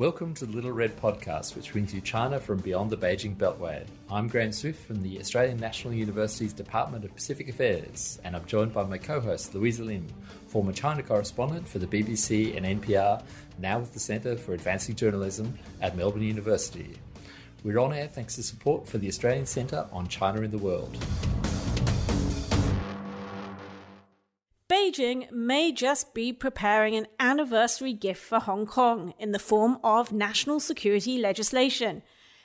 Welcome to the Little Red Podcast, which brings you China from beyond the Beijing Beltway. I'm Graeme Smith from the Australian National University's Department of Pacific Affairs, and I'm joined by my co host, Louisa Lim, former China correspondent for the BBC and NPR, now with the Centre for Advancing Journalism at Melbourne University. We're on air thanks to support for the Australian Centre on China in the World. Beijing may just be preparing an anniversary gift for Hong Kong in the form of national security legislation.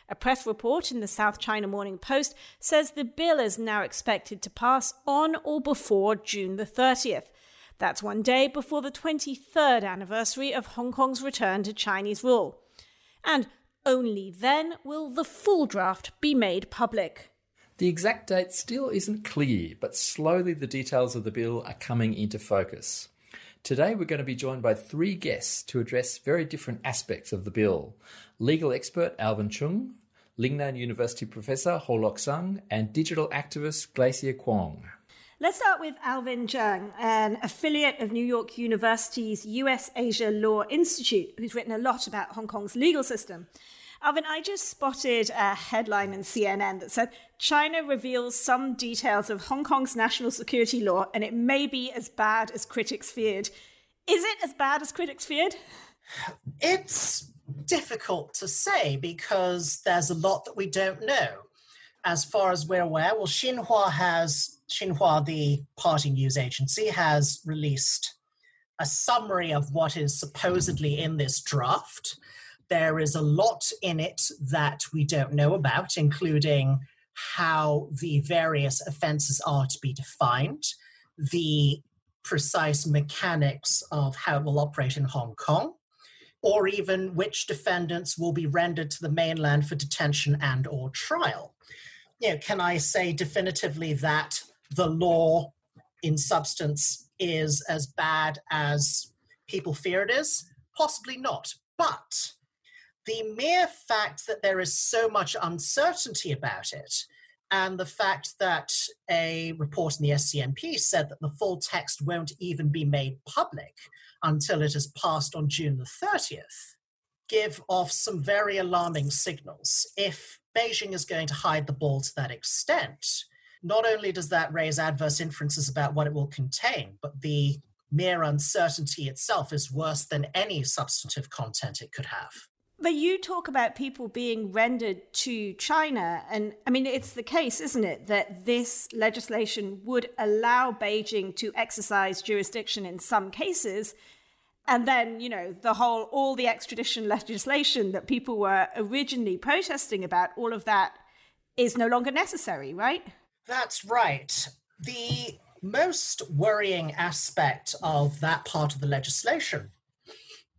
A press report in the South China Morning Post says the bill is now expected to pass on or before June the 30th. That's one day before the 23rd anniversary of Hong Kong's return to Chinese rule. And only then will the full draft be made public. The exact date still isn't clear, but slowly the details of the bill are coming into focus. Today we're going to be joined by three guests to address very different aspects of the bill. Legal expert Alvin Cheung, Lingnan University professor Ho Lok Sang, and digital activist Glacier Kwong. Let's start with Alvin Cheung, an affiliate of New York University's US Asia Law Institute, who's written a lot about Hong Kong's legal system. Alvin, I just spotted a headline in CNN that said China reveals some details of Hong Kong's national security law and it may be as bad as critics feared. Is it as bad as critics feared? It's difficult to say because there's a lot that we don't know. As far as we're aware, well, Xinhua has, Xinhua, the party news agency, has released a summary of what is supposedly in this draft. There is a lot in it that we don't know about, including how the various offenses are to be defined, the precise mechanics of how it will operate in Hong Kong, or even which defendants will be rendered to the mainland for detention and or trial. You know, can I say definitively that the law in substance is as bad as people fear it is? Possibly not. But the mere fact that there is so much uncertainty about it, and the fact that a report in the SCMP said that the full text won't even be made public until it is passed on June the 30th, give off some very alarming signals. If Beijing is going to hide the ball to that extent, not only does that raise adverse inferences about what it will contain, but the mere uncertainty itself is worse than any substantive content it could have. But you talk about people being rendered to China. And I mean, it's the case, isn't it, that this legislation would allow Beijing to exercise jurisdiction in some cases. And then, you know, the whole, all the extradition legislation that people were originally protesting about, all of that is no longer necessary, right? That's right. The most worrying aspect of that part of the legislation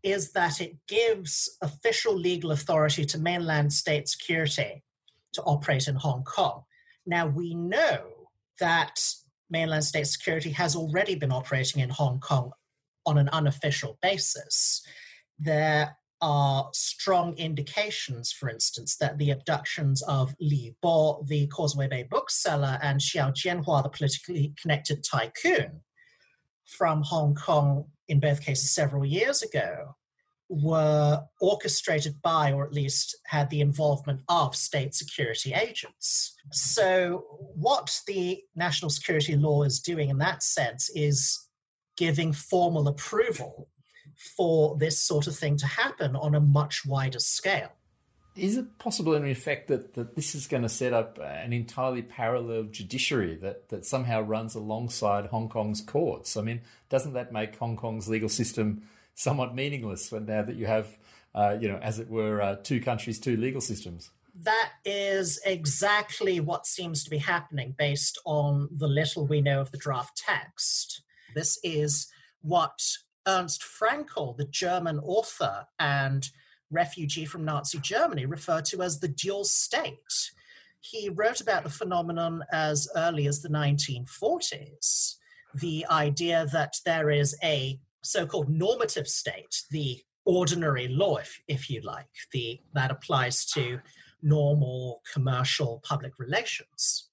is that it gives official legal authority to mainland state security to operate in Hong Kong. Now, we know that mainland state security has already been operating in Hong Kong on an unofficial basis. There are strong indications, for instance, that the abductions of Li Bo, the Causeway Bay bookseller, and Xiao Jianhua, the politically connected tycoon, from Hong Kong in both cases several years ago, were orchestrated by, or at least had the involvement of, state security agents. So, what the national security law is doing in that sense is giving formal approval for this sort of thing to happen on a much wider scale. Is it possible, in effect, that, that this is going to set up an entirely parallel judiciary that, that somehow runs alongside Hong Kong's courts? I mean, doesn't that make Hong Kong's legal system somewhat meaningless now that you have, uh, you know, as it were, uh, two countries, two legal systems? That is exactly what seems to be happening based on the little we know of the draft text. This is what Ernst Fraenkel, the German author and refugee from Nazi Germany referred to as the dual state. He wrote about the phenomenon as early as the 1940s. The idea that there is a so called normative state, the ordinary law, if, if you like, the, that applies to normal commercial public relations,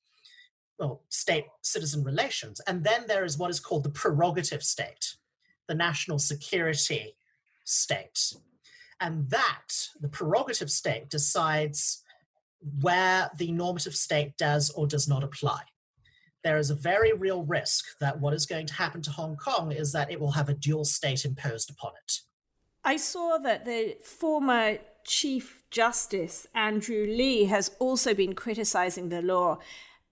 well, state citizen relations. And then there is what is called the prerogative state, the national security state, And that, the prerogative state, decides where the normative state does or does not apply. There is a very real risk that what is going to happen to Hong Kong is that it will have a dual state imposed upon it. I saw that the former Chief Justice, Andrew Li has also been criticizing the law.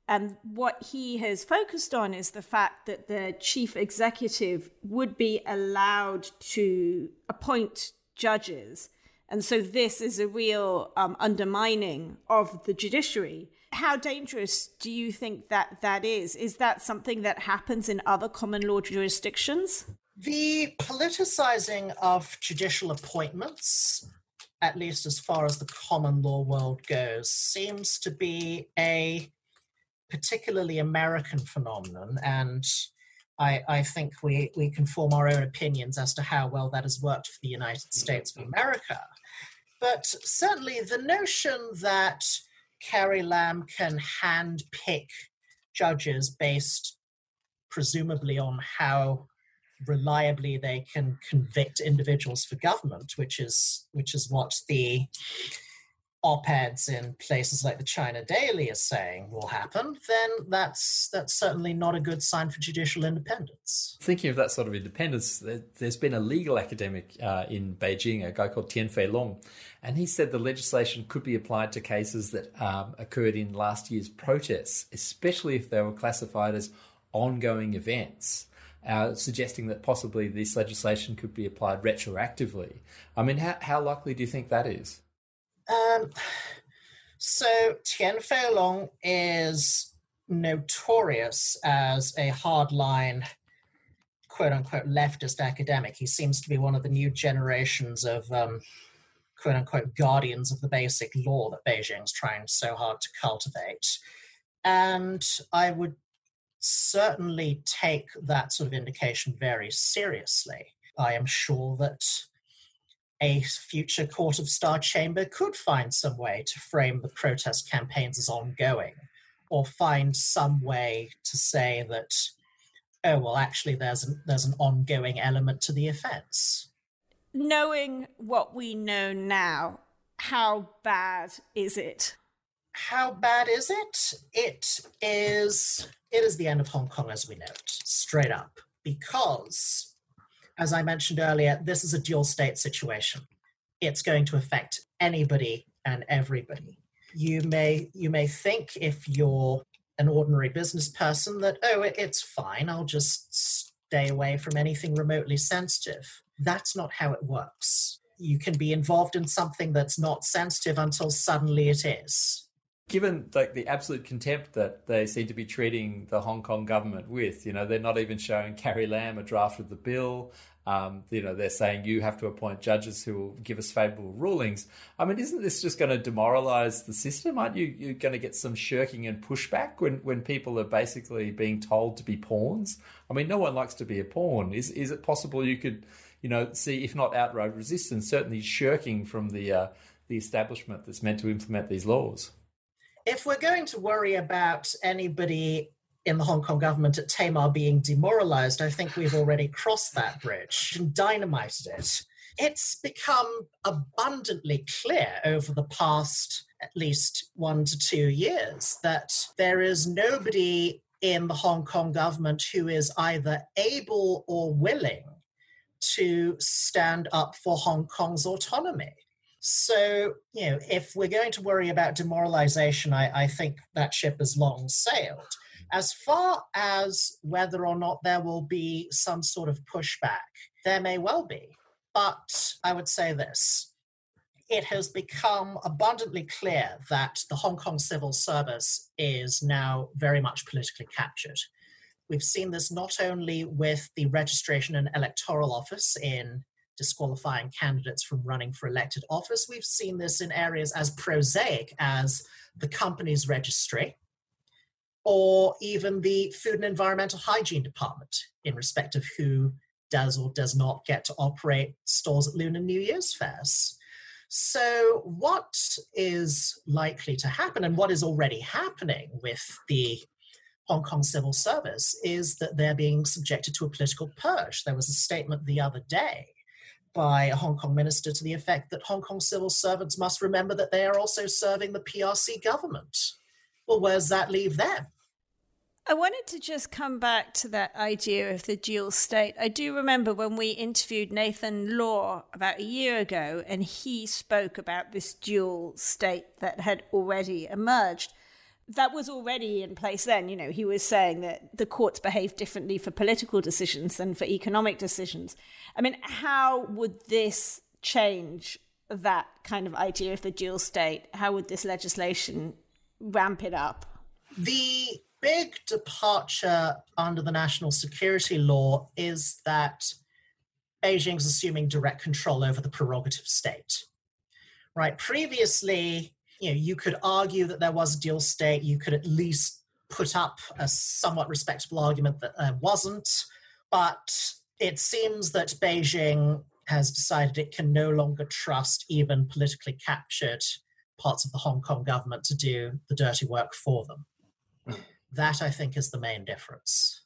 And what he has focused on is the fact that the chief executive would be allowed to appoint judges. And so this is a real um, undermining of the judiciary. How dangerous do you think that that is? Is that something that happens in other common law jurisdictions? The politicizing of judicial appointments, at least as far as the common law world goes, seems to be a particularly American phenomenon. And I, I, think we, we can form our own opinions as to how well that has worked for the United States of America. But certainly the notion that Carrie Lam can hand pick judges based presumably on how reliably they can convict individuals for government, which is which is what the op-eds in places like the China Daily are saying will happen, then that's that's certainly not a good sign for judicial independence. Thinking of that sort of independence, there's been a legal academic uh, in Beijing, a guy called Tian Feilong, and he said the legislation could be applied to cases that um, occurred in last year's protests, especially if they were classified as ongoing events uh, suggesting that possibly this legislation could be applied retroactively. I mean, how, how likely do you think that is? Um, so Tian Feilong is notorious as a hardline, quote unquote, leftist academic. He seems to be one of the new generations of um, quote unquote guardians of the basic law that Beijing's trying so hard to cultivate. And I would certainly take that sort of indication very seriously. I am sure that a future Court of Star Chamber could find some way to frame the protest campaigns as ongoing, or find some way to say that, oh, well, actually, there's an, there's an ongoing element to the offense. Knowing what we know now, how bad is it? How bad is it? It is it is the end of Hong Kong as we know it, straight up, because, as I mentioned earlier, this is a dual state situation. It's going to affect anybody and everybody. You may you may think if you're an ordinary business person that oh it's fine, I'll just stay away from anything remotely sensitive. That's not how it works. You can be involved in something that's not sensitive until suddenly it is given like the absolute contempt that they seem to be treating the Hong Kong government with, you know, they're not even showing Carrie Lam a draft of the bill. Um, you know, they're saying you have to appoint judges who will give us favourable rulings. I mean, isn't this just going to demoralise the system? Aren't you you're going to get some shirking and pushback when when people are basically being told to be pawns? I mean, no one likes to be a pawn. Is is it possible you could, you know, see if not outright resistance, certainly shirking from the uh, the establishment that's meant to implement these laws? If we're going to worry about anybody in the Hong Kong government at Tamar being demoralized, I think we've already crossed that bridge and dynamited it. It's become abundantly clear over the past at least one to two years that there is nobody in the Hong Kong government who is either able or willing to stand up for Hong Kong's autonomy. So, you know, if we're going to worry about demoralization, I, I think that ship has long sailed. As far as whether or not there will be some sort of pushback, there may well be. But I would say this it has become abundantly clear that the Hong Kong civil service is now very much politically captured. We've seen this not only with the registration and electoral office in disqualifying candidates from running for elected office. We've seen this in areas as prosaic as the company's registry or even the food and environmental hygiene department in respect of who does or does not get to operate stores at Lunar New Year's fairs. So, what is likely to happen and what is already happening with the Hong Kong civil service is that they're being subjected to a political purge. There was a statement the other day by a Hong Kong minister to the effect that Hong Kong civil servants must remember that they are also serving the PRC government. Well, where does that leave them? I wanted to just come back to that idea of the dual state. I do remember when we interviewed Nathan Law about a year ago, and he spoke about this dual state that had already emerged. That was already in place then. You know, he was saying that the courts behave differently for political decisions than for economic decisions. I mean, how would this change that kind of idea of the dual state? How would this legislation ramp it up? The big departure under the national security law is that Beijing's assuming direct control over the prerogative state. Right? Previously, you know, you could argue that there was a dual state. You could at least put up a somewhat respectable argument that there wasn't. But it seems that Beijing has decided it can no longer trust even politically captured parts of the Hong Kong government to do the dirty work for them. Hmm. That, I think, is the main difference.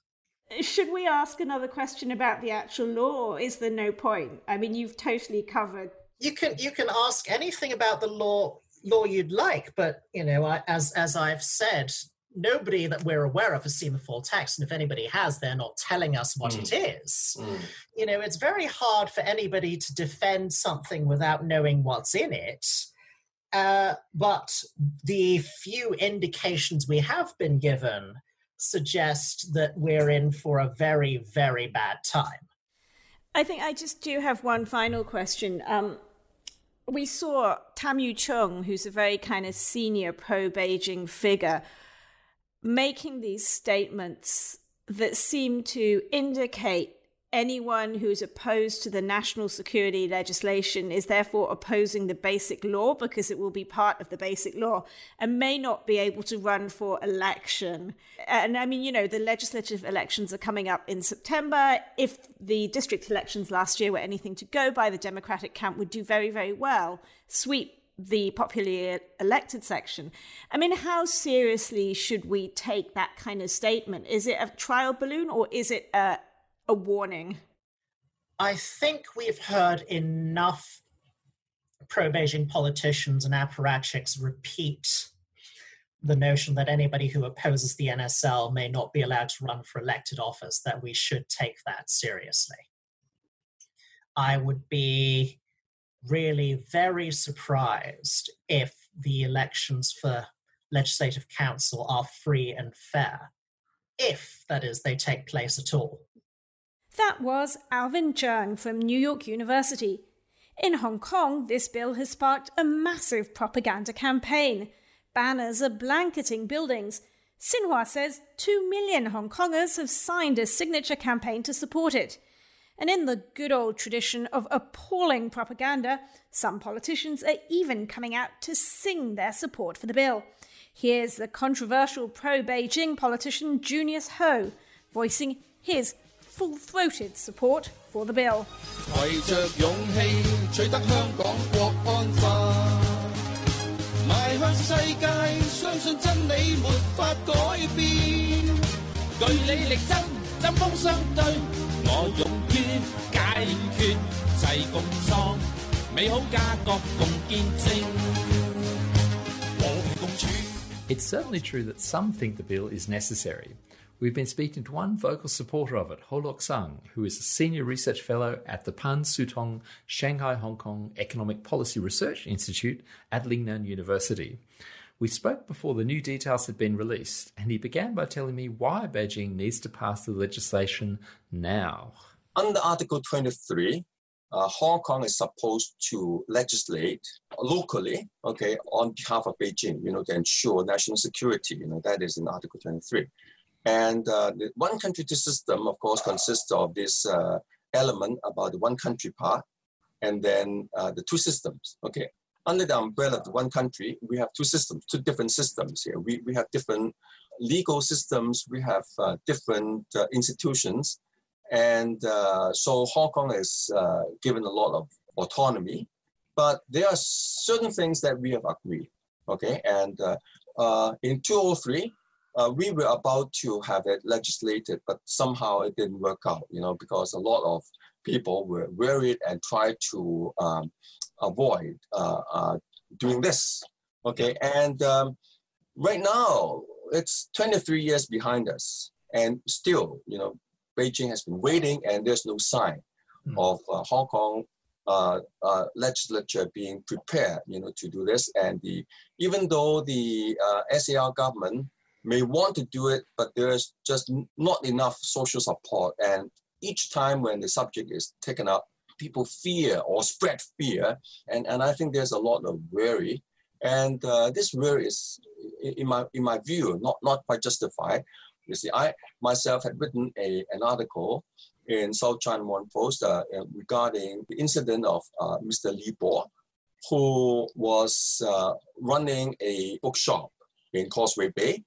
Should we ask another question about the actual law, or is there no point? I mean, you've totally covered. You can you can ask anything about the law law you'd like, but you know, I, as as I've said, nobody that we're aware of has seen the full text, and if anybody has, they're not telling us what mm. it is. Mm. You know, it's very hard for anybody to defend something without knowing what's in it. Uh, but the few indications we have been given suggest that we're in for a very, very bad time. I think I just do have one final question. Um, we saw Tam Yiu Chung, who's a very kind of senior pro Beijing figure, making these statements that seem to indicate anyone who's opposed to the national security legislation is therefore opposing the basic law because it will be part of the basic law and may not be able to run for election. And I mean, you know, the legislative elections are coming up in September. If the district elections last year were anything to go by, the Democratic camp would do very, very well, sweep the popularly elected section. I mean, how seriously should we take that kind of statement? Is it a trial balloon or is it a a warning? I think we've heard enough pro Beijing politicians and apparatchiks repeat the notion that anybody who opposes the NSL may not be allowed to run for elected office, that we should take that seriously. I would be really very surprised if the elections for legislative council are free and fair, if, that is, they take place at all. That was Alvin Cheung from New York University. In Hong Kong, this bill has sparked a massive propaganda campaign. Banners are blanketing buildings. Xinhua says 2 million Hong Kongers have signed a signature campaign to support it. And in the good old tradition of appalling propaganda, some politicians are even coming out to sing their support for the bill. Here's the controversial pro Beijing politician Junius Ho voicing his full throated support for the bill. It's certainly true that some think the bill is necessary. We've been speaking to one vocal supporter of it, Ho Lok Sang, who is a senior research fellow at the Pan Sutong Shanghai Hong Kong Economic Policy Research Institute at Lingnan University. We spoke before the new details had been released, and he began by telling me why Beijing needs to pass the legislation now. Under Article 23, uh, Hong Kong is supposed to legislate locally, okay, on behalf of Beijing, you know, to ensure national security. You know, that is in Article 23. And uh, the one country two system, of course, consists of this uh, element about the one country part, and then uh, the two systems. Okay, under the umbrella of the one country, we have two systems, two different systems here. We, we have different legal systems, we have uh, different uh, institutions, and uh, so Hong Kong is given a lot of autonomy, but there are certain things that we have agreed. Okay, and in 203, uh, we were about to have it legislated, but somehow it didn't work out, you know, because a lot of people were worried and tried to um, avoid uh, uh, doing this. Okay, and um, right now it's 23 years behind us, and still, you know, Beijing has been waiting, and there's no sign mm. of uh, Hong Kong uh, uh, legislature being prepared, you know, to do this. And the even though the uh, SAR government may want to do it, but there's just not enough social support. And each time when the subject is taken up, people fear or spread fear, and and I think there's a lot of worry. And uh, this worry is, in my in my view, not not quite justified. You see, I myself had written a, an article in South China Morning Post uh, regarding the incident of uh, Mr. Li Bo, who was uh, running a bookshop in Causeway Bay,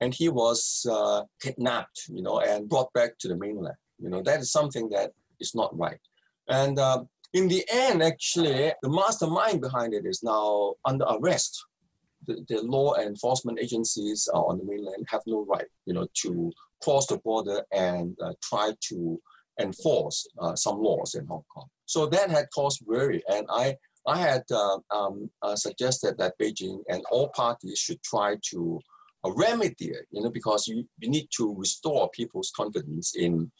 and he was uh, kidnapped, you know, and brought back to the mainland. You know, that is something that is not right. And uh, in the end, actually, the mastermind behind it is now under arrest. The, the law enforcement agencies on the mainland have no right, you know, to cross the border and uh, try to enforce uh, some laws in Hong Kong. So that had caused worry, and I I had uh, um, uh, suggested that Beijing and all parties should try to uh, remedy you know, because you, you need to restore people's confidence in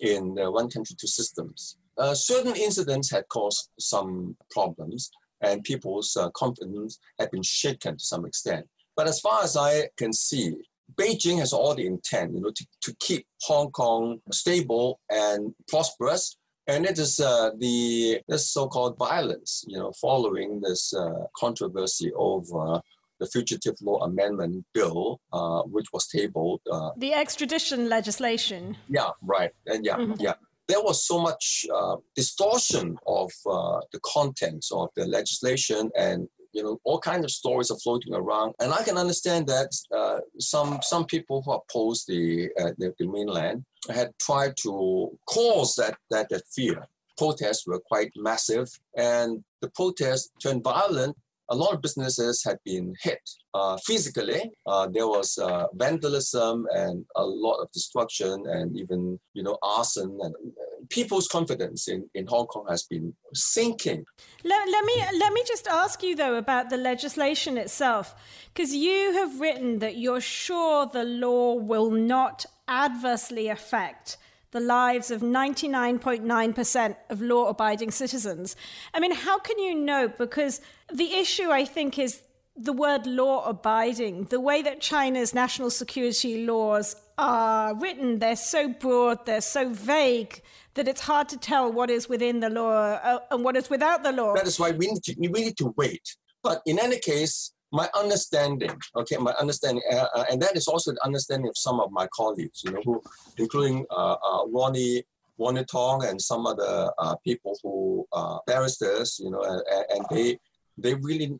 in one country two systems. Uh, certain incidents had caused some problems, and people's uh, confidence had been shaken to some extent. But as far as I can see, Beijing has all the intent, you know, to, to keep Hong Kong stable and prosperous. And it is uh, the this so-called violence, you know, following this uh, controversy over the Fugitive Law Amendment Bill, uh, which was tabled. Uh, the extradition legislation. Yeah, right. And yeah, mm-hmm. yeah. There was so much uh, distortion of uh, the contents of the legislation and you know, all kinds of stories are floating around, and I can understand that uh, some some people who oppose the, uh, the, the mainland had tried to cause that that, that fear. Protests were quite massive, and the protests turned violent a lot of businesses had been hit uh, physically. Uh, there was uh, vandalism and a lot of destruction and even, you know, arson and uh, people's confidence in, in Hong Kong has been sinking. Let, let, me, let me just ask you, though, about the legislation itself, because you have written that you're sure the law will not adversely affect the lives of 99.9% of law abiding citizens. I mean, how can you know? Because the issue, I think, is the word law abiding, the way that China's national security laws are written, they're so broad, they're so vague that it's hard to tell what is within the law uh, and what is without the law. That is why we need to, we need to wait. But in any case, my understanding, okay, my understanding, uh, uh, and that is also the understanding of some of my colleagues, you know, who, including uh, uh Ronnie, Ronnie Tong and some other uh, people who are barristers, you know, and, and they, they really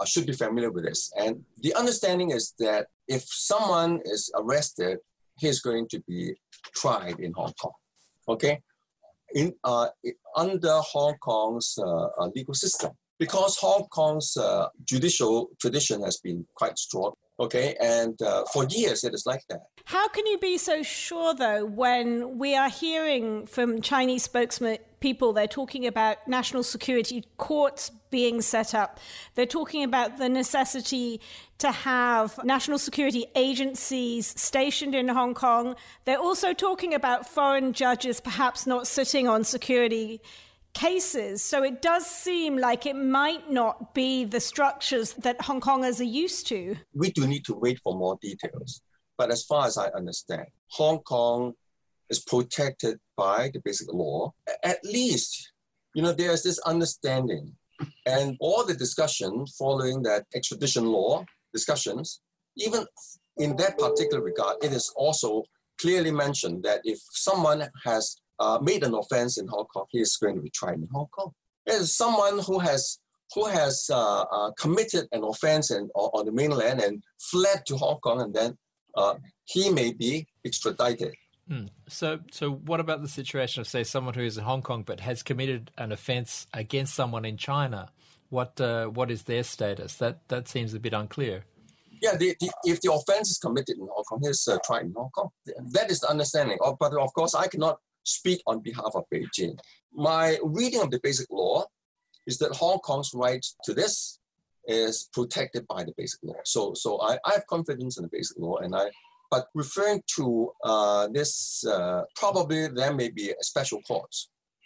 uh, should be familiar with this. And the understanding is that if someone is arrested, he's going to be tried in Hong Kong, okay? In, under Hong Kong's legal system because Hong Kong's uh, judicial tradition has been quite strong. Okay, and uh, for years it is like that. How can you be so sure, though, when we are hearing from Chinese spokesmen people, they're talking about national security courts being set up. They're talking about the necessity to have national security agencies stationed in Hong Kong. They're also talking about foreign judges perhaps not sitting on security cases. So it does seem like it might not be the structures that Hong Kongers are used to. We do need to wait for more details. But as far as I understand, Hong Kong is protected by the basic law. At least, you know, there's this understanding. And all the discussion following that extradition law discussions, even in that particular regard, it is also clearly mentioned that if someone has uh, made an offense in Hong Kong, he is going to be tried in Hong Kong. There's someone who has who has uh, uh, committed an offense in, on the mainland and fled to Hong Kong, and then uh, he may be extradited. Mm. So, so what about the situation of, say, someone who is in Hong Kong but has committed an offence against someone in China? What uh, what is their status? That that seems a bit unclear. Yeah, the, the, if the offence is committed in Hong Kong, he's uh, tried in Hong Kong. That is the understanding. Of, but of course, I cannot speak on behalf of Beijing. My reading of the basic law is that Hong Kong's right to this is protected by the basic law. So, so I, I have confidence in the basic law, and I. But referring to uh, this, uh, probably there may be a special court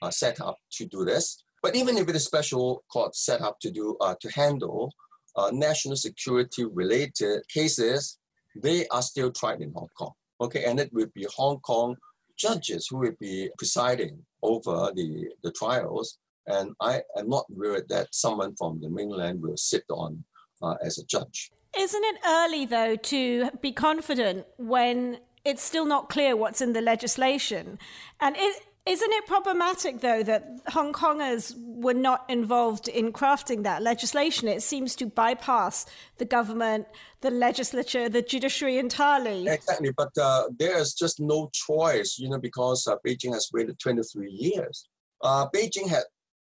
uh, set up to do this. But even if it is special court set up to do uh, to handle uh, national security related cases, they are still tried in Hong Kong. Okay, and it will be Hong Kong judges who will be presiding over the, the trials. And I am not worried that someone from the mainland will sit on uh, as a judge. Isn't it early, though, to be confident when it's still not clear what's in the legislation? And it, isn't it problematic, though, that Hong Kongers were not involved in crafting that legislation? It seems to bypass the government, the legislature, the judiciary entirely. Exactly, but uh, there's just no choice, you know, because uh, Beijing has waited 23 years. Uh, Beijing had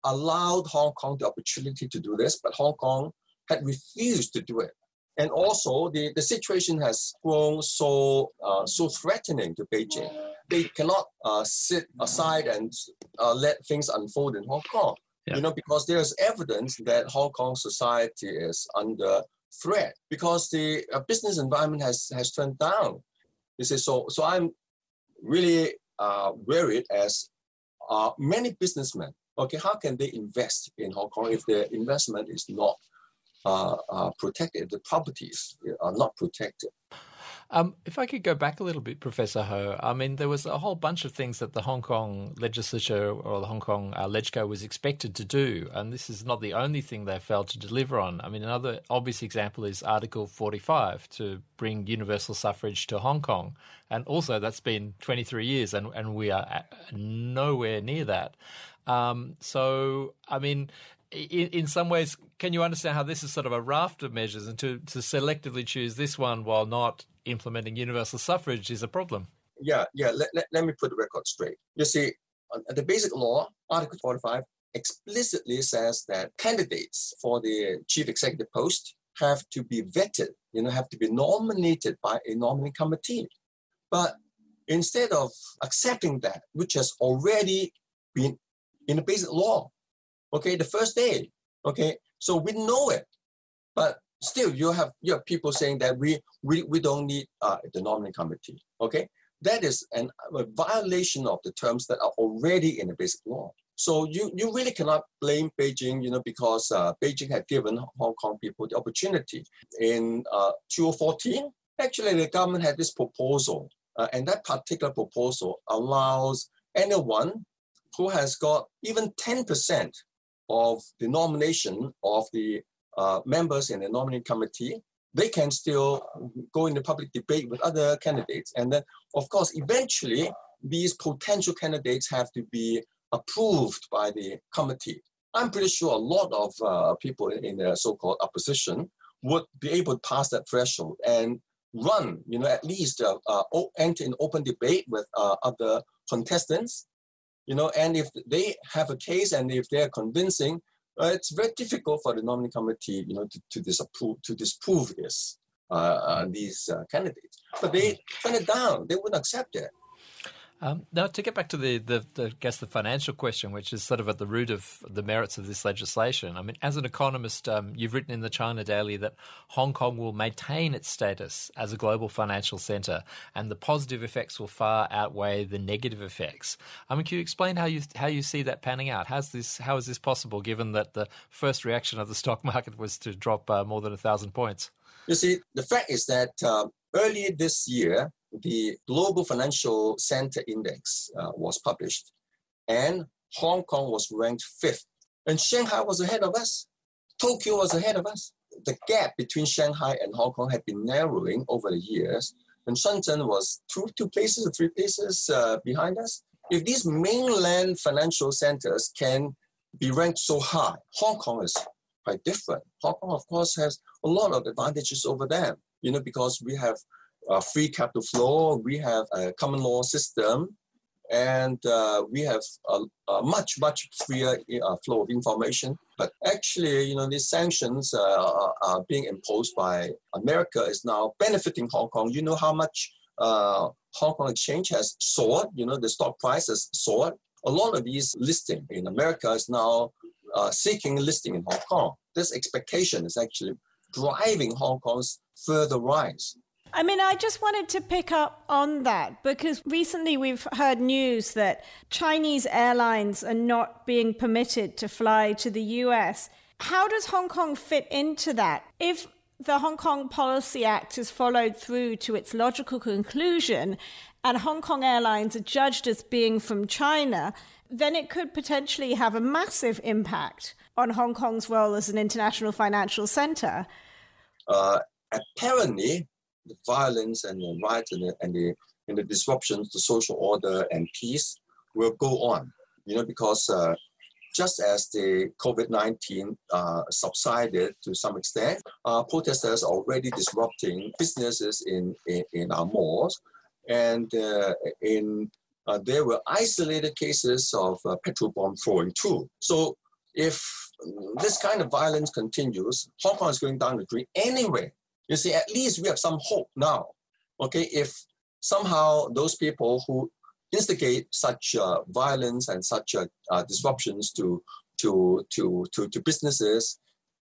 allowed Hong Kong the opportunity to do this, but Hong Kong had refused to do it. And also, the, the situation has grown so, uh, so threatening to Beijing they cannot uh, sit aside and uh, let things unfold in Hong Kong. Yeah. You know, because there's evidence that Hong Kong society is under threat because the uh, business environment has has turned down. You see, so so I'm really uh, worried as uh, many businessmen. Okay, how can they invest in Hong Kong if their investment is not uh, uh, protected? The properties are not protected. Um, if I could go back a little bit, Professor Ho, I mean, there was a whole bunch of things that the Hong Kong legislature or the Hong Kong uh, LegCo was expected to do, and this is not the only thing they failed to deliver on. I mean, another obvious example is Article 45 to bring universal suffrage to Hong Kong, and also that's been 23 years, and, and we are nowhere near that. Um, so, I mean, in, in some ways, can you understand how this is sort of a raft of measures, and to, to selectively choose this one while not implementing universal suffrage is a problem? Yeah, yeah. Let, let, let me put the record straight. You see, the basic law, Article 45, explicitly says that candidates for the chief executive post have to be vetted, you know, have to be nominated by a nominating committee. But instead of accepting that, which has already been in the basic law, okay, the first day, okay, so we know it, but still you have you have people saying that we we, we don't need uh, the nominating committee, okay? That is an, a violation of the terms that are already in the basic law. So you, you really cannot blame Beijing, you know, because uh, Beijing had given Hong Kong people the opportunity. In uh, 2014, actually the government had this proposal, uh, and that particular proposal allows anyone who has got even 10% of the nomination of the uh, members in the nominating committee, they can still go into public debate with other candidates. And then, of course, eventually, these potential candidates have to be approved by the committee. I'm pretty sure a lot of uh, people in the so-called opposition would be able to pass that threshold and run, you know, at least uh, uh, enter in open debate with uh, other contestants you know, and if they have a case and if they're convincing, uh, it's very difficult for the nominating committee, you know, to, to disapprove to disprove this uh, uh, these uh, candidates. But they turn it down; they wouldn't accept it. Um, now, to get back to the, the, the, I guess the financial question, which is sort of at the root of the merits of this legislation. I mean, as an economist, um, you've written in the China Daily that Hong Kong will maintain its status as a global financial centre, and the positive effects will far outweigh the negative effects. I mean, can you explain how you how you see that panning out? How's this how is this possible, given that the first reaction of the stock market was to drop uh, more than a thousand points? You see, the fact is that uh, earlier this year, the Global Financial Center Index uh, was published, and Hong Kong was ranked fifth, and Shanghai was ahead of us. Tokyo was ahead of us. The gap between Shanghai and Hong Kong had been narrowing over the years, and Shenzhen was two, two places or three places uh, behind us. If these mainland financial centers can be ranked so high, Hong Kong is quite different. Hong Kong, of course, has a lot of advantages over them, you know, because we have uh, free capital flow, we have a common law system, and uh, we have a, a, much, much freer uh, flow of information. But actually, you know, these sanctions uh, are being imposed by America is now benefiting Hong Kong. You know how much uh, Hong Kong Exchange has soared. You know, the stock price has soared. A lot of these listing in America is now uh, seeking listing in Hong Kong. This expectation is actually driving Hong Kong's further rise. I mean, I just wanted to pick up on that because recently we've heard news that Chinese airlines are not being permitted to fly to the US. How does Hong Kong fit into that? If the Hong Kong Policy Act is followed through to its logical conclusion and Hong Kong airlines are judged as being from China, then it could potentially have a massive impact on Hong Kong's role as an international financial center. Uh, apparently, the violence and the riots and the, and the, and the disruptions to social order and peace will go on, you know, because uh, just as the COVID-19 uh, subsided to some extent, uh, protesters are already disrupting businesses in, in, in our malls. And uh, in uh, there were isolated cases of uh, petrol bomb throwing too. So if this kind of violence continues, Hong Kong is going down the drain anyway. You see, at least we have some hope now. Okay, if somehow those people who instigate such uh, violence and such uh, uh, disruptions to, to, to, to, to businesses,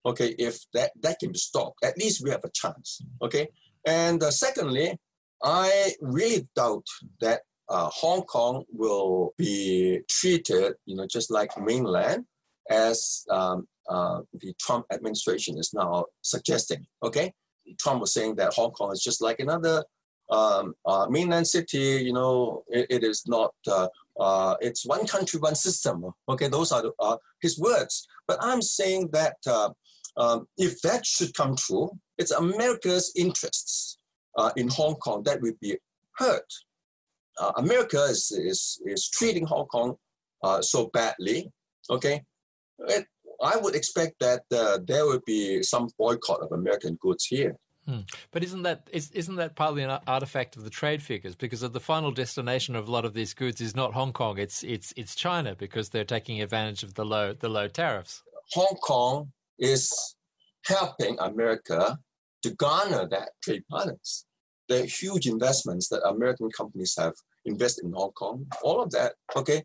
okay, if that, that can be stopped, at least we have a chance. Okay, and uh, secondly, I really doubt that uh, Hong Kong will be treated, you know, just like mainland, as um, uh, the Trump administration is now suggesting. Okay, Trump was saying that Hong Kong is just like another um, uh, mainland city. You know, it, it is not. Uh, uh, it's one country, one system. Okay, those are the, uh, his words. But I'm saying that uh, um, if that should come true, it's America's interests uh, in Hong Kong that will be hurt. America is, is, is treating Hong Kong so badly. Okay, it, I would expect that uh, there will be some boycott of American goods here. Hmm. But isn't that is, isn't that partly an artifact of the trade figures? Because of the final destination of a lot of these goods is not Hong Kong; it's it's it's China because they're taking advantage of the low the low tariffs. Hong Kong is helping America to garner that trade balance. The huge investments that American companies have invested in Hong Kong, all of that, okay,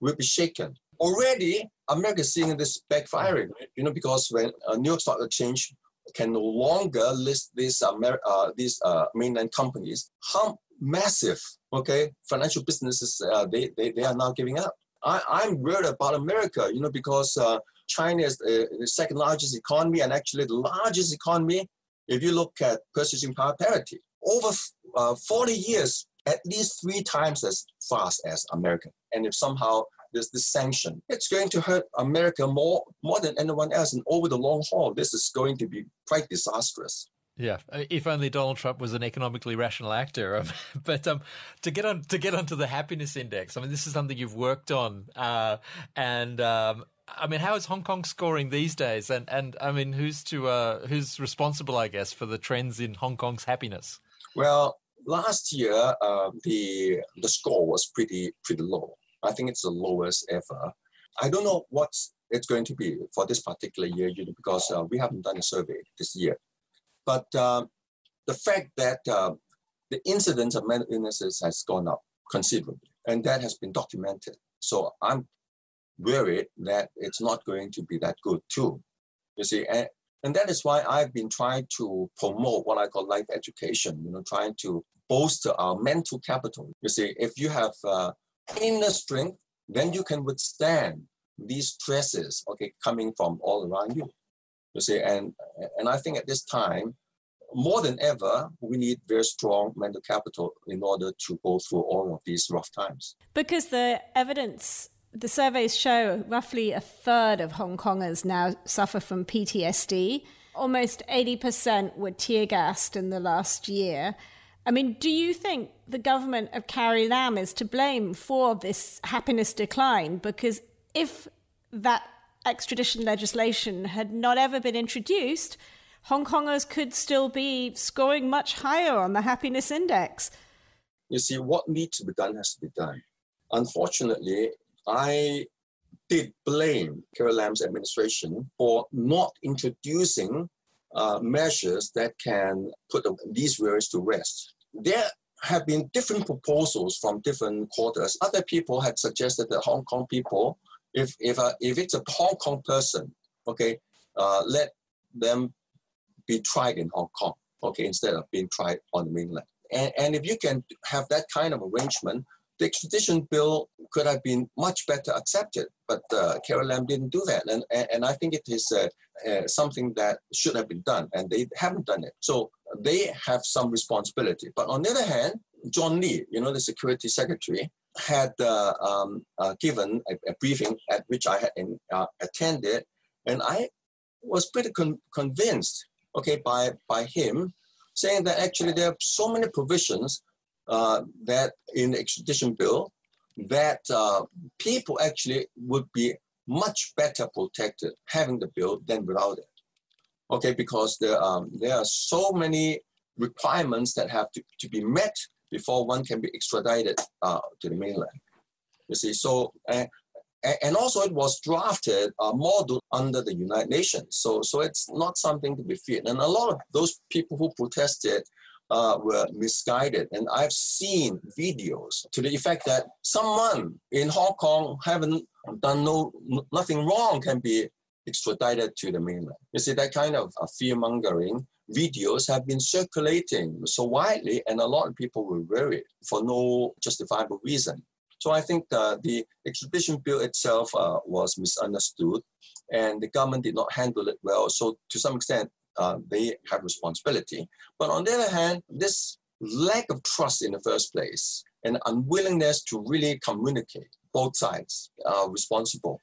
will be shaken. Already, America is seeing this backfiring, you know, because when a New York Stock Exchange can no longer list these Amer- uh, these uh, mainland companies, how massive, okay, financial businesses uh, they, they, they are now giving up. I, I'm worried about America, you know, because uh, China is the, the second largest economy and actually the largest economy if you look at purchasing power parity. Over uh, 40 years, at least three times as fast as America. And if somehow there's this sanction. It's going to hurt America more more than anyone else, and over the long haul, this is going to be quite disastrous. Yeah, uh, if only Donald Trump was an economically rational actor. but um, to get on to get onto the happiness index, I mean, this is something you've worked on, uh, and um, I mean, how is Hong Kong scoring these days? And and I mean, who's to uh, who's responsible, I guess, for the trends in Hong Kong's happiness? Well, last year uh, the the score was pretty pretty low. I think it's the lowest ever. I don't know what it's going to be for this particular year you know, because uh, we haven't done a survey this year. But uh, the fact that uh, the incidence of mental illnesses has gone up considerably, and that has been documented. So I'm worried that it's not going to be that good too. You see, and, and that is why I've been trying to promote what I call life education, you know, trying to bolster our mental capital. You see, if you have uh, inner strength, then you can withstand these stresses, okay, coming from all around you. You see, and and I think at this time, more than ever, we need very strong mental capital in order to go through all of these rough times. Because the evidence, the surveys show roughly a third of Hong Kongers now suffer from PTSD. Almost 80% were tear gassed in the last year. I mean, do you think the government of Carrie Lam is to blame for this happiness decline? Because if that extradition legislation had not ever been introduced, Hong Kongers could still be scoring much higher on the happiness index. You see, what needs to be done has to be done. Unfortunately, I did blame Carrie Lam's administration for not introducing uh, measures that can put these worries to rest. There have been different proposals from different quarters. Other people had suggested that Hong Kong people, if if uh, if it's a Hong Kong person, okay, uh, let them be tried in Hong Kong, okay, instead of being tried on the mainland. And, and if you can have that kind of arrangement, the extradition bill could have been much better accepted, but uh, Carrie Lam didn't do that. And, and, I think it is uh, uh, something that should have been done, and they haven't done it. So they have some responsibility. But on the other hand, John Lee, you know, the security secretary, had uh, um, uh, given a, a, briefing at which I had uh, attended, and I was pretty con- convinced, okay, by, by him, saying that actually there are so many provisions uh, that in the extradition bill that uh, people actually would be much better protected having the bill than without it. Okay, because there, um, there are so many requirements that have to, to be met before one can be extradited uh, to the mainland. You see, so uh, and also it was drafted uh, modeled under the United Nations. So so it's not something to be feared. And a lot of those people who protested uh, were misguided. And I've seen videos to the effect that someone in Hong Kong haven't done no nothing wrong can be extradited to the mainland. You see that kind of uh, fear mongering videos have been circulating so widely, and a lot of people were worried for no justifiable reason. So I think the, the extradition bill itself uh, was misunderstood, and the government did not handle it well. So to some extent, uh, they have responsibility. But on the other hand, this lack of trust in the first place and unwillingness to really communicate, both sides are responsible.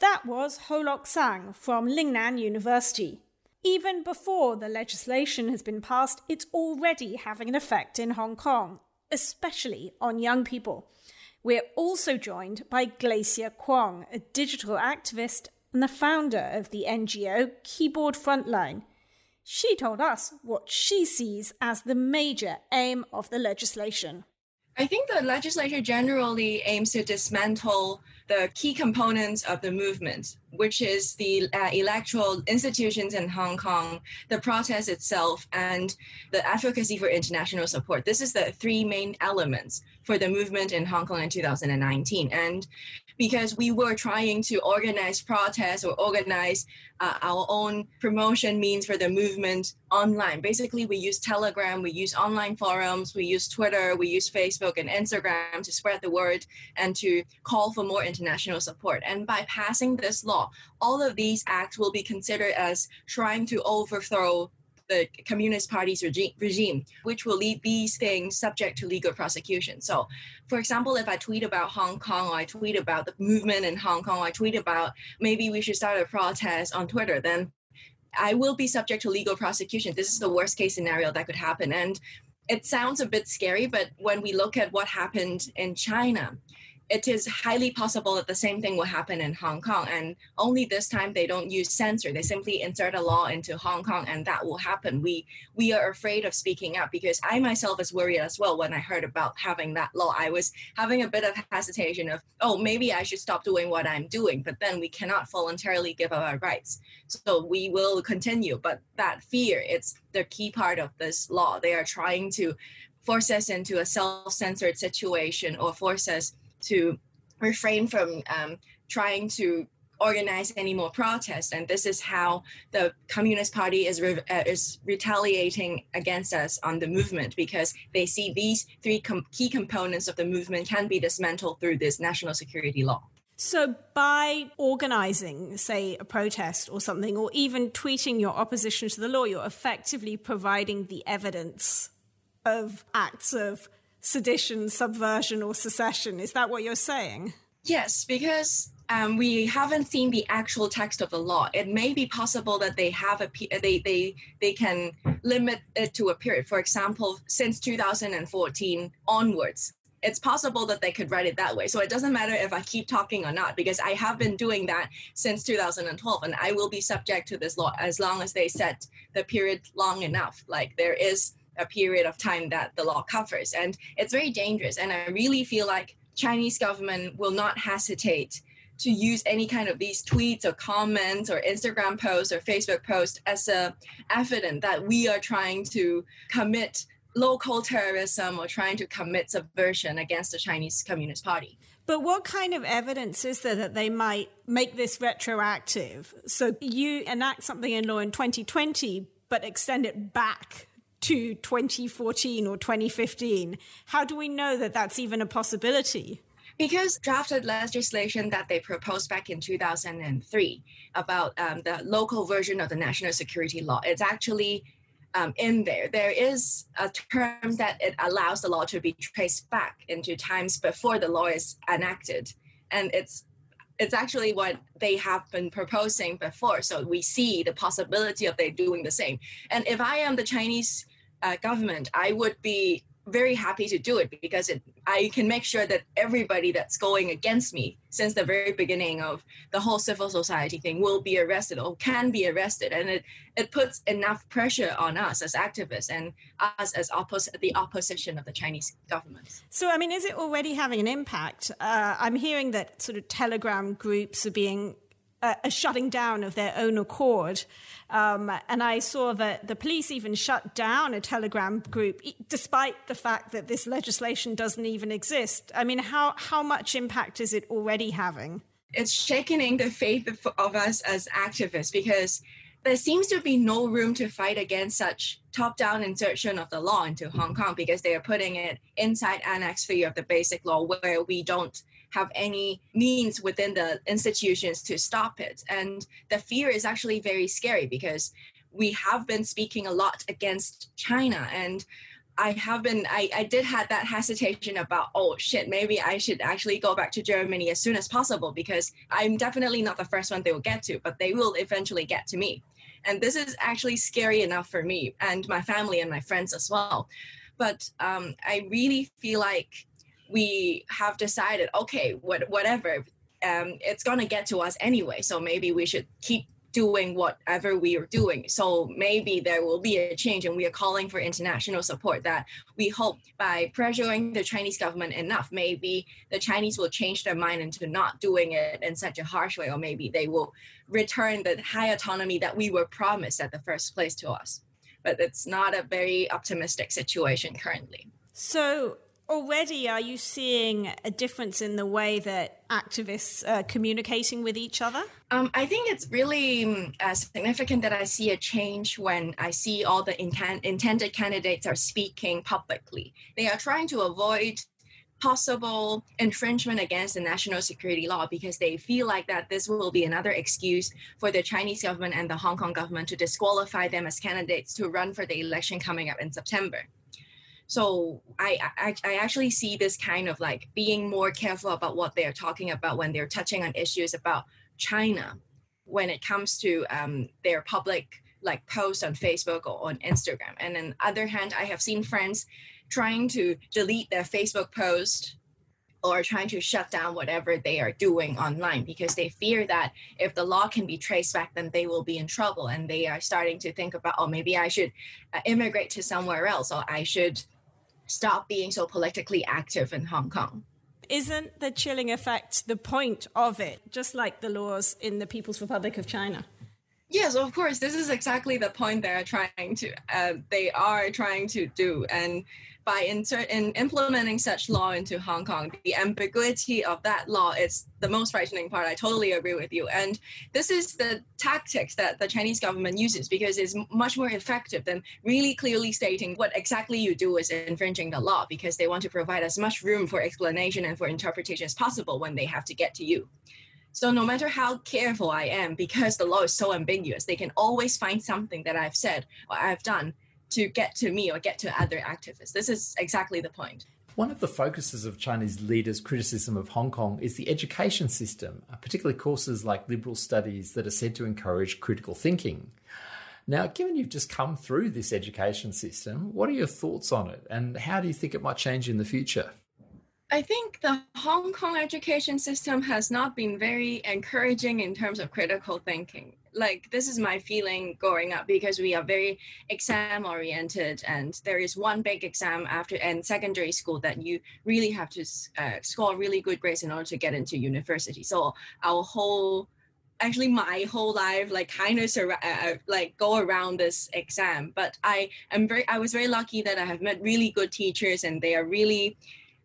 That was Ho Lok Sang from Lingnan University. Even before the legislation has been passed, it's already having an effect in Hong Kong, especially on young people. We're also joined by Glacier Kwong, a digital activist and the founder of the NGO Keyboard Frontline. She told us what she sees as the major aim of the legislation. I think the legislature generally aims to dismantle the key components of the movement, which is the uh, electoral institutions in Hong Kong, the protest itself, and the advocacy for international support. This is the three main elements for the movement in Hong Kong in 2019. And because we were trying to organize protests or organize uh, our own promotion means for the movement online. Basically, we use Telegram, we use online forums, we use Twitter, we use Facebook and Instagram to spread the word and to call for more international support. And by passing this law, all of these acts will be considered as trying to overthrow the Communist Party's regime, regime, which will leave these things subject to legal prosecution. So, for example, if I tweet about Hong Kong, or I tweet about the movement in Hong Kong, or I tweet about maybe we should start a protest on Twitter, then I will be subject to legal prosecution. This is the worst case scenario that could happen. And it sounds a bit scary, but when we look at what happened in China, it is highly possible that the same thing will happen in Hong Kong. And only this time they don't use censor. They simply insert a law into Hong Kong and that will happen. We we are afraid of speaking up because I myself was worried as well when I heard about having that law. I was having a bit of hesitation of, oh, maybe I should stop doing what I'm doing. But then we cannot voluntarily give up our rights. So we will continue. But that fear, it's the key part of this law. They are trying to force us into a self-censored situation or force us to refrain from um, trying to organize any more protests. And this is how the Communist Party is, re- uh, is retaliating against us on the movement because they see these three com- key components of the movement can be dismantled through this national security law. So, by organizing, say, a protest or something, or even tweeting your opposition to the law, you're effectively providing the evidence of acts of sedition, subversion, or secession. Is that what you're saying? Yes, because um, we haven't seen the actual text of the law. It may be possible that they have a they they they can limit it to a period. For example, since 2014 onwards, it's possible that they could write it that way. So it doesn't matter if I keep talking or not because I have been doing that since 2012, and I will be subject to this law as long as they set the period long enough. Like there is a period of time that the law covers. And it's very dangerous. And I really feel like Chinese government will not hesitate to use any kind of these tweets or comments or Instagram posts or Facebook posts as a evidence that we are trying to commit local terrorism or trying to commit subversion against the Chinese Communist Party. But what kind of evidence is there that they might make this retroactive? So you enact something in law in 2020, but extend it back to 2014 or 2015. How do we know that that's even a possibility? Because drafted legislation that they proposed back in 2003 about um, the local version of the national security law, it's actually um, in there. There is a term that it allows the law to be traced back into times before the law is enacted, and it's it's actually what they have been proposing before. So we see the possibility of they doing the same. And if I am the Chinese uh, government, I would be very happy to do it because it, I can make sure that everybody that's going against me since the very beginning of the whole civil society thing will be arrested or can be arrested, and it it puts enough pressure on us as activists and us as oppos- the opposition of the Chinese government. So, I mean, is it already having an impact? Uh, I'm hearing that sort of Telegram groups are being a shutting down of their own accord. Um, and I saw that the police even shut down a Telegram group, despite the fact that this legislation doesn't even exist. I mean, how, how much impact is it already having? It's shaking the faith of us as activists because there seems to be no room to fight against such top-down insertion of the law into Hong Kong because they are putting it inside Annex 3 of the Basic Law where we don't have any means within the institutions to stop it. And the fear is actually very scary because we have been speaking a lot against China. And I have been I, I did have that hesitation about oh shit maybe I should actually go back to Germany as soon as possible because I'm definitely not the first one they will get to but they will eventually get to me. And this is actually scary enough for me and my family and my friends as well. But um, I really feel like we have decided, okay, what, whatever, um, it's going to get to us anyway. So maybe we should keep doing whatever we are doing. So maybe there will be a change, and we are calling for international support that we hope by pressuring the Chinese government enough, maybe the Chinese will change their mind into not doing it in such a harsh way, or maybe they will return the high autonomy that we were promised at the first place to us. But it's not a very optimistic situation currently. So already are you seeing a difference in the way that activists are communicating with each other? Um, I think it's really um, uh, significant that I see a change when I see all the intended candidates are speaking publicly. They are trying to avoid possible infringement against the national security law because they feel like that this will be another excuse for the Chinese government and the Hong Kong government to disqualify them as candidates to run for the election coming up in September. So I, I, I actually see this kind of like being more careful about what they're talking about when they're touching on issues about China when it comes to um, their public like posts on Facebook or on Instagram. And on the other hand, I have seen friends trying to delete their Facebook post or trying to shut down whatever they are doing online because they fear that if the law can be traced back, then they will be in trouble. And they are starting to think about, oh, maybe I should uh, immigrate to somewhere else, or I should stop being so politically active in Hong Kong. Isn't the chilling effect the point of it, just like the laws in the People's Republic of China? Yes, of course. This is exactly the point they're trying to. Uh, they are trying to do, and by insert in implementing such law into Hong Kong, the ambiguity of that law is the most frightening part. I totally agree with you. And this is the tactics that the Chinese government uses because it's much more effective than really clearly stating what exactly you do is infringing the law because they want to provide as much room for explanation and for interpretation as possible when they have to get to you. So no matter how careful I am, because the law is so ambiguous, they can always find something that I've said or I've done to get to me or get to other activists. This is exactly the point. One of the focuses of Chinese leaders' criticism of Hong Kong is the education system, uh, particularly courses like liberal studies that are said to encourage critical thinking. Now, given you've just come through this education system, what are your thoughts on it and how do you think it might change in the future? I think the Hong Kong education system has not been very encouraging in terms of critical thinking. like this is my feeling growing up because we are very exam oriented and there is one big exam after and secondary school that you really have to uh, score really good grades in order to get into university so our whole actually my whole life like kind of sur- uh, like go around this exam but i am very i was very lucky that i have met really good teachers and they are really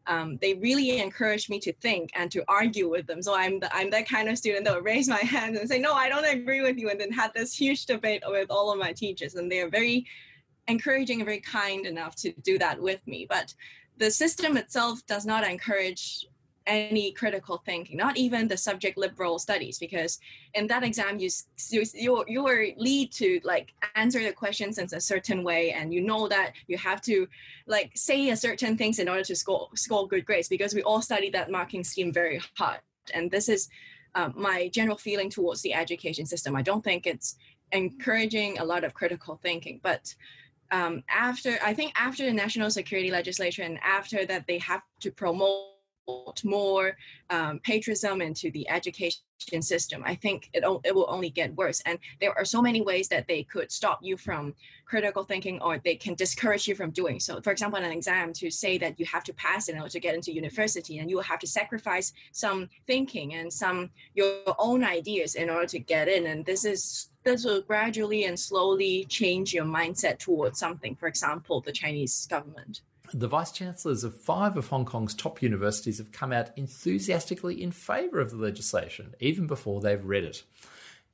um, they really encourage me to think and to argue with them. So I'm the, I'm that kind of student that will raise my hand and say, no, I don't agree with you, and then had this huge debate with all of my teachers. And they are very encouraging and very kind enough to do that with me. But the system itself does not encourage any critical thinking, not even the subject liberal studies, because in that exam you you you are lead to like answer the questions in a certain way, and you know that you have to like say a certain things in order to score score good grades, because we all study that marking scheme very hard, and this is um, my general feeling towards the education system. I don't think it's encouraging a lot of critical thinking, but um, after I think after the national security legislation, after that they have to promote more um, patriotism into the education system, I think it, it will only get worse. And there are so many ways that they could stop you from critical thinking or they can discourage you from doing so. For example, an exam to say that you have to pass in order to get into university and you will have to sacrifice some thinking and some your own ideas in order to get in. And this is this will gradually and slowly change your mindset towards something. For example, the Chinese government. The vice chancellors of five of Hong Kong's top universities have come out enthusiastically in favour of the legislation, even before they've read it.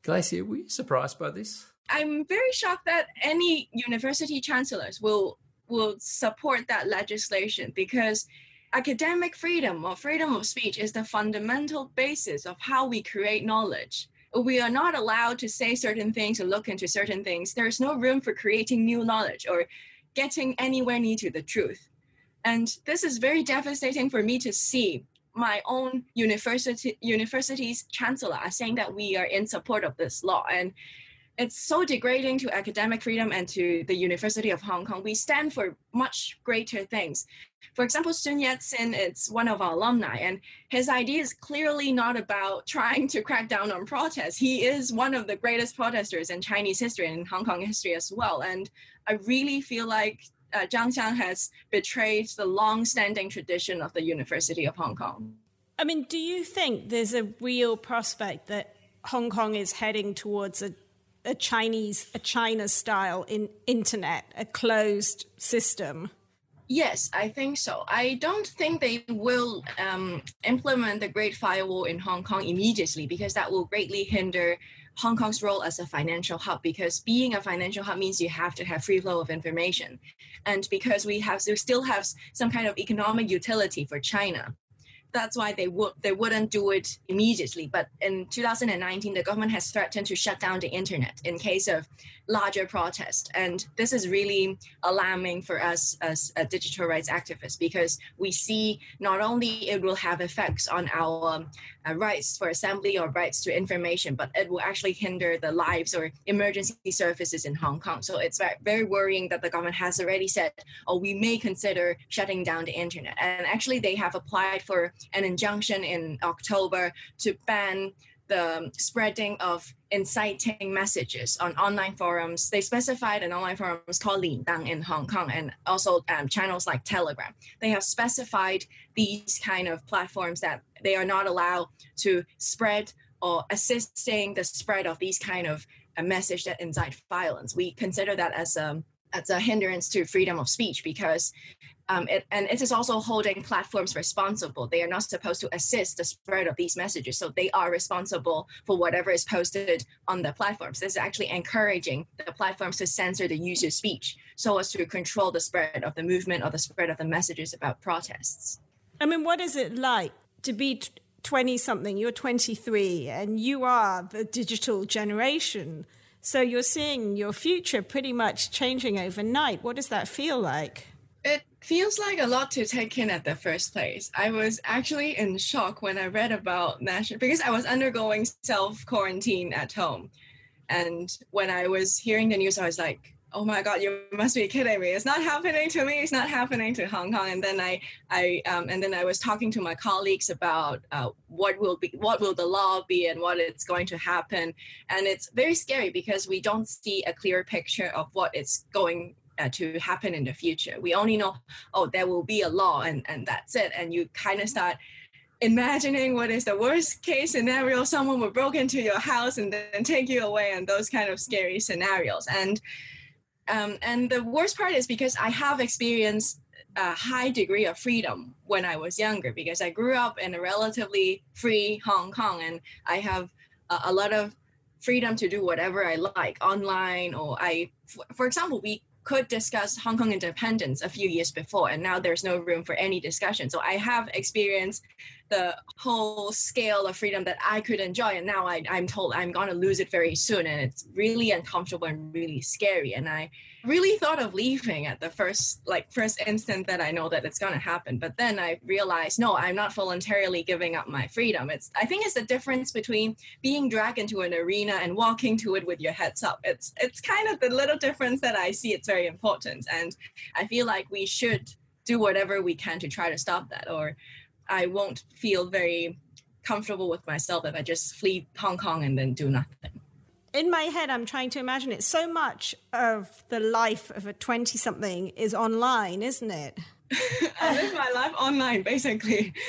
Glacier, were you surprised by this? I'm very shocked that any university chancellors will will support that legislation because academic freedom or freedom of speech is the fundamental basis of how we create knowledge. We are not allowed to say certain things or look into certain things. There is no room for creating new knowledge or getting anywhere near to the truth. And this is very devastating for me to see my own university university's chancellor saying that we are in support of this law. And it's so degrading to academic freedom and to the University of Hong Kong. We stand for much greater things. For example, Sun Yat-sen is one of our alumni, and his idea is clearly not about trying to crack down on protests. He is one of the greatest protesters in Chinese history and in Hong Kong history as well. And I really feel like uh, Zhang Xiang has betrayed the long-standing tradition of the University of Hong Kong. I mean, do you think there's a real prospect that Hong Kong is heading towards a, a Chinese, a China style in internet, a closed system? Yes, I think so. I don't think they will um, implement the Great Firewall in Hong Kong immediately because that will greatly hinder Hong Kong's role as a financial hub because being a financial hub means you have to have free flow of information. And because we have we still have some kind of economic utility for China, that's why they would they wouldn't do it immediately. But in 2019, the government has threatened to shut down the internet in case of larger protest, and this is really alarming for us as a digital rights activists because we see not only it will have effects on our uh, rights for assembly or rights to information, but it will actually hinder the lives or emergency services in Hong Kong. So it's very worrying that the government has already said, oh, we may consider shutting down the internet. And actually, they have applied for an injunction in October to ban the spreading of inciting messages on online forums. They specified an online forum called Lindang in Hong Kong and also um, channels like Telegram. They have specified these kind of platforms that they are not allowed to spread or assisting the spread of these kind of a uh, message that incite violence. We consider that as a as a hindrance to freedom of speech because um, it, and it is also holding platforms responsible. They are not supposed to assist the spread of these messages. So they are responsible for whatever is posted on the platforms. This is actually encouraging the platforms to censor the user's speech so as to control the spread of the movement or the spread of the messages about protests. I mean, what is it like to be 20 something? You're 23 and you are the digital generation. So you're seeing your future pretty much changing overnight. What does that feel like? It feels like a lot to take in at the first place. I was actually in shock when I read about national because I was undergoing self quarantine at home. And when I was hearing the news, I was like, oh my god you must be kidding me. It's not happening to me. It's not happening to hong kong. And then i i um, and then i was talking to my colleagues about uh, what will be what will the law be and what it's going to happen. And it's very scary because we don't see a clear picture of what is going uh, to happen in the future. We only know oh there will be a law and and that's it. And you kind of start imagining what is the worst case scenario someone will break into your house and then take you away and those kind of scary scenarios. And um, and the worst part is because I have experienced a high degree of freedom when I was younger because I grew up in a relatively free Hong Kong and I have a, a lot of freedom to do whatever I like online or I, for example, we could discuss Hong Kong independence a few years before, and now there's no room for any discussion. So I have experienced the whole scale of freedom that I could enjoy, and now I, I'm told I'm going to lose it very soon, and it's really uncomfortable and really scary. And I really thought of leaving at the first like first instant that I know that it's going to happen. But then I realized, no, I'm not voluntarily giving up my freedom. It's I think it's the difference between being dragged into an arena and walking to it with your heads up. It's it's kind of the little difference that I see. It's very important, and I feel like we should do whatever we can to try to stop that, or I won't feel very comfortable with myself if I just flee Hong Kong and then do nothing in my head, I'm trying to imagine it. So much of the life of a 20 something is online, isn't it? I live my life online, basically.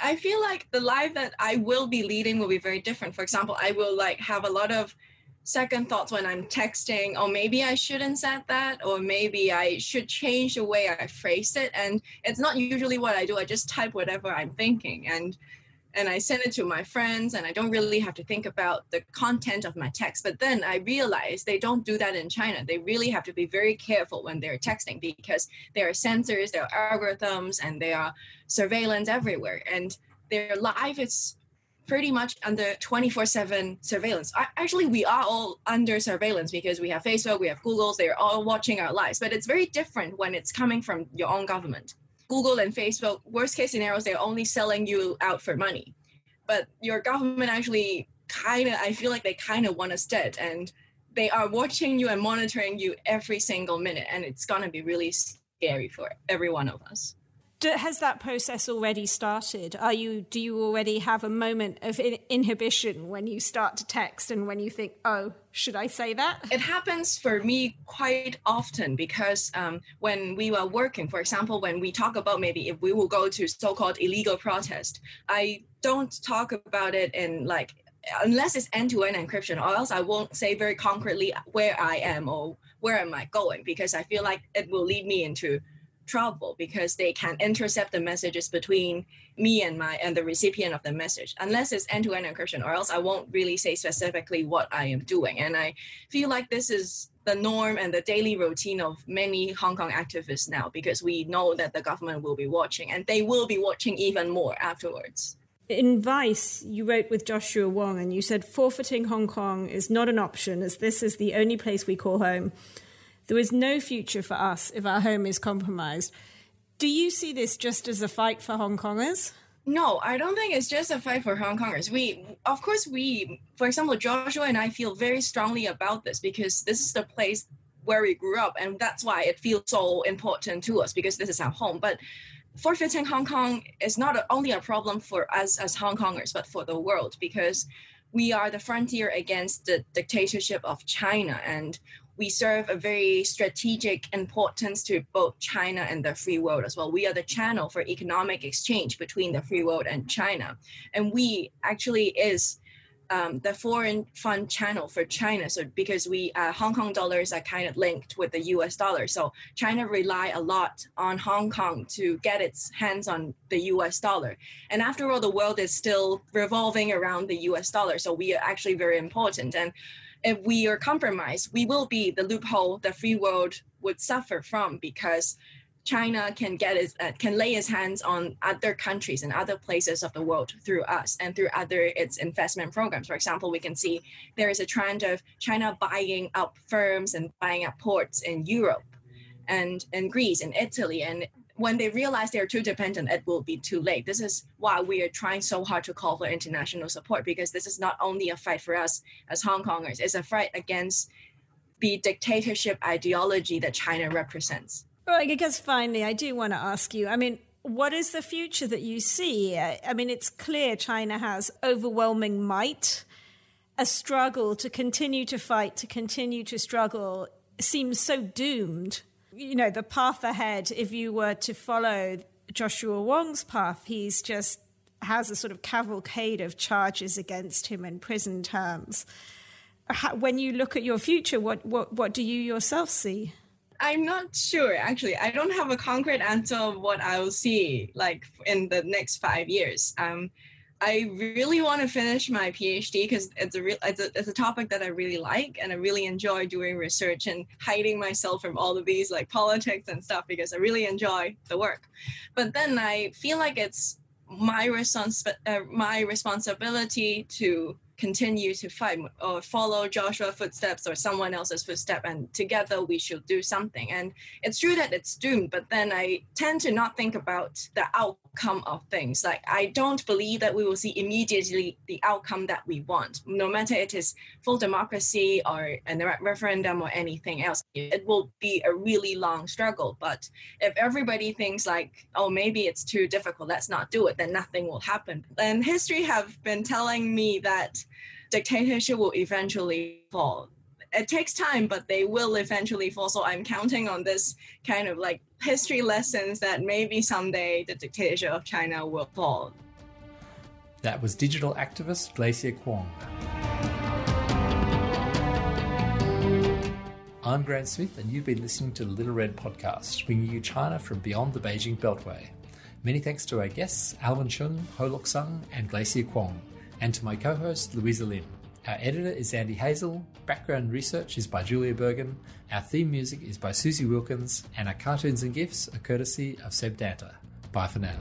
I feel like the life that I will be leading will be very different. For example, I will like have a lot of second thoughts when I'm texting, or oh, maybe I shouldn't say that, or maybe I should change the way I phrase it. And it's not usually what I do. I just type whatever I'm thinking. And and I send it to my friends, and I don't really have to think about the content of my text. But then I realize they don't do that in China. They really have to be very careful when they're texting because there are censors, there are algorithms, and there are surveillance everywhere. And their life is pretty much under 24-7 surveillance actually we are all under surveillance because we have facebook we have google's they're all watching our lives but it's very different when it's coming from your own government Google and Facebook, worst case scenarios, they're only selling you out for money. But your government actually kind of, I feel like they kind of want us dead. And they are watching you and monitoring you every single minute. And it's going to be really scary for every one of us has that process already started? Are you do you already have a moment of inhibition when you start to text and when you think, oh, should I say that? It happens for me quite often because um, when we were working, for example, when we talk about maybe if we will go to so-called illegal protest, I don't talk about it in like unless it's end-to-end encryption or else i won't say very concretely where i am or where am i going because i feel like it will lead me into trouble because they can intercept the messages between me and my and the recipient of the message. Unless it's end-to-end encryption or else i won't really say specifically what i am doing. And i feel like this is the norm and the daily routine of many hong kong activists now because we know that the government will be watching and they will be watching even more afterwards. In Vice, you wrote with Joshua Wong and you said forfeiting Hong Kong is not an option as this is the only place we call home. There is no future for us if our home is compromised. Do you see this just as a fight for Hong Kongers? No, I don't think it's just a fight for Hong Kongers. We, of course, we, for example, Joshua and I feel very strongly about this because this is the place where we grew up, and that's why it feels so important to us because this is our home. But forfeiting Hong Kong is not only a problem for us as Hong Kongers, but for the world because we are the frontier against the dictatorship of China, and we serve a very strategic importance to both China and the free world as well. We are the channel for economic exchange between the free world and China. And we actually is um, the foreign fund channel for China. So because we uh, Hong Kong dollars are kind of linked with the U.S. dollar, so China rely a lot on Hong Kong to get its hands on the U.S. dollar. And after all, the world is still revolving around the U.S. dollar, so we are actually very important. And if we are compromised, we will be the loophole the free world would suffer from because China can get its, uh, can lay its hands on other countries and other places of the world through us and through other its investment programs. For example, we can see there is a trend of China buying up firms and buying up ports in Europe and in Greece and Italy and when they realize they're too dependent, it will be too late. This is why we are trying so hard to call for international support because this is not only a fight for us as Hong Kongers, it's a fight against the dictatorship ideology that China represents. Well, I guess finally, I do want to ask you I mean, what is the future that you see? I mean, it's clear China has overwhelming might. A struggle to continue to fight, to continue to struggle, seems so doomed. You know, the path ahead, if you were to follow Joshua Wong's path, he's just has a sort of cavalcade of charges against him in prison terms. How, when you look at your future, what, what, what do you yourself see? I'm not sure actually. I don't have a concrete answer of what I'll see like in the next five years. Um, I really want to finish my PhD because it's a real it's a, it's a topic that I really like and I really enjoy doing research and hiding myself from all of these like politics and stuff because I really enjoy the work. But then I feel like it's my respons- uh, my responsibility to continue to fight or follow Joshua's footsteps or someone else's footstep, and together we should do something. And it's true that it's doomed, but then I tend to not think about the outcome of things. Like I don't believe that we will see immediately the outcome that we want, no matter it is full democracy or a referendum or anything else. It will be a really long struggle. But if everybody thinks like, oh, maybe it's too difficult, let's not do it, then nothing will happen. And history have been telling me that dictatorship will eventually fall. It takes time, but they will eventually fall. So I'm counting on this kind of like history lessons that maybe someday the dictatorship of China will fall. That was digital activist Glacier Kwong. I'm Graeme Smith, and you've been listening to the Little Red Podcast, bringing you China from beyond the Beijing Beltway. Many thanks to our guests, Alvin Cheung, Ho Lok Sang, and Glacier Kwong and to my co host, Louisa Lim. Our editor is Andy Hazel, background research is by Julia Bergin, our theme music is by Susie Wilkins, and our cartoons and gifts are courtesy of Seb Danta. Bye for now.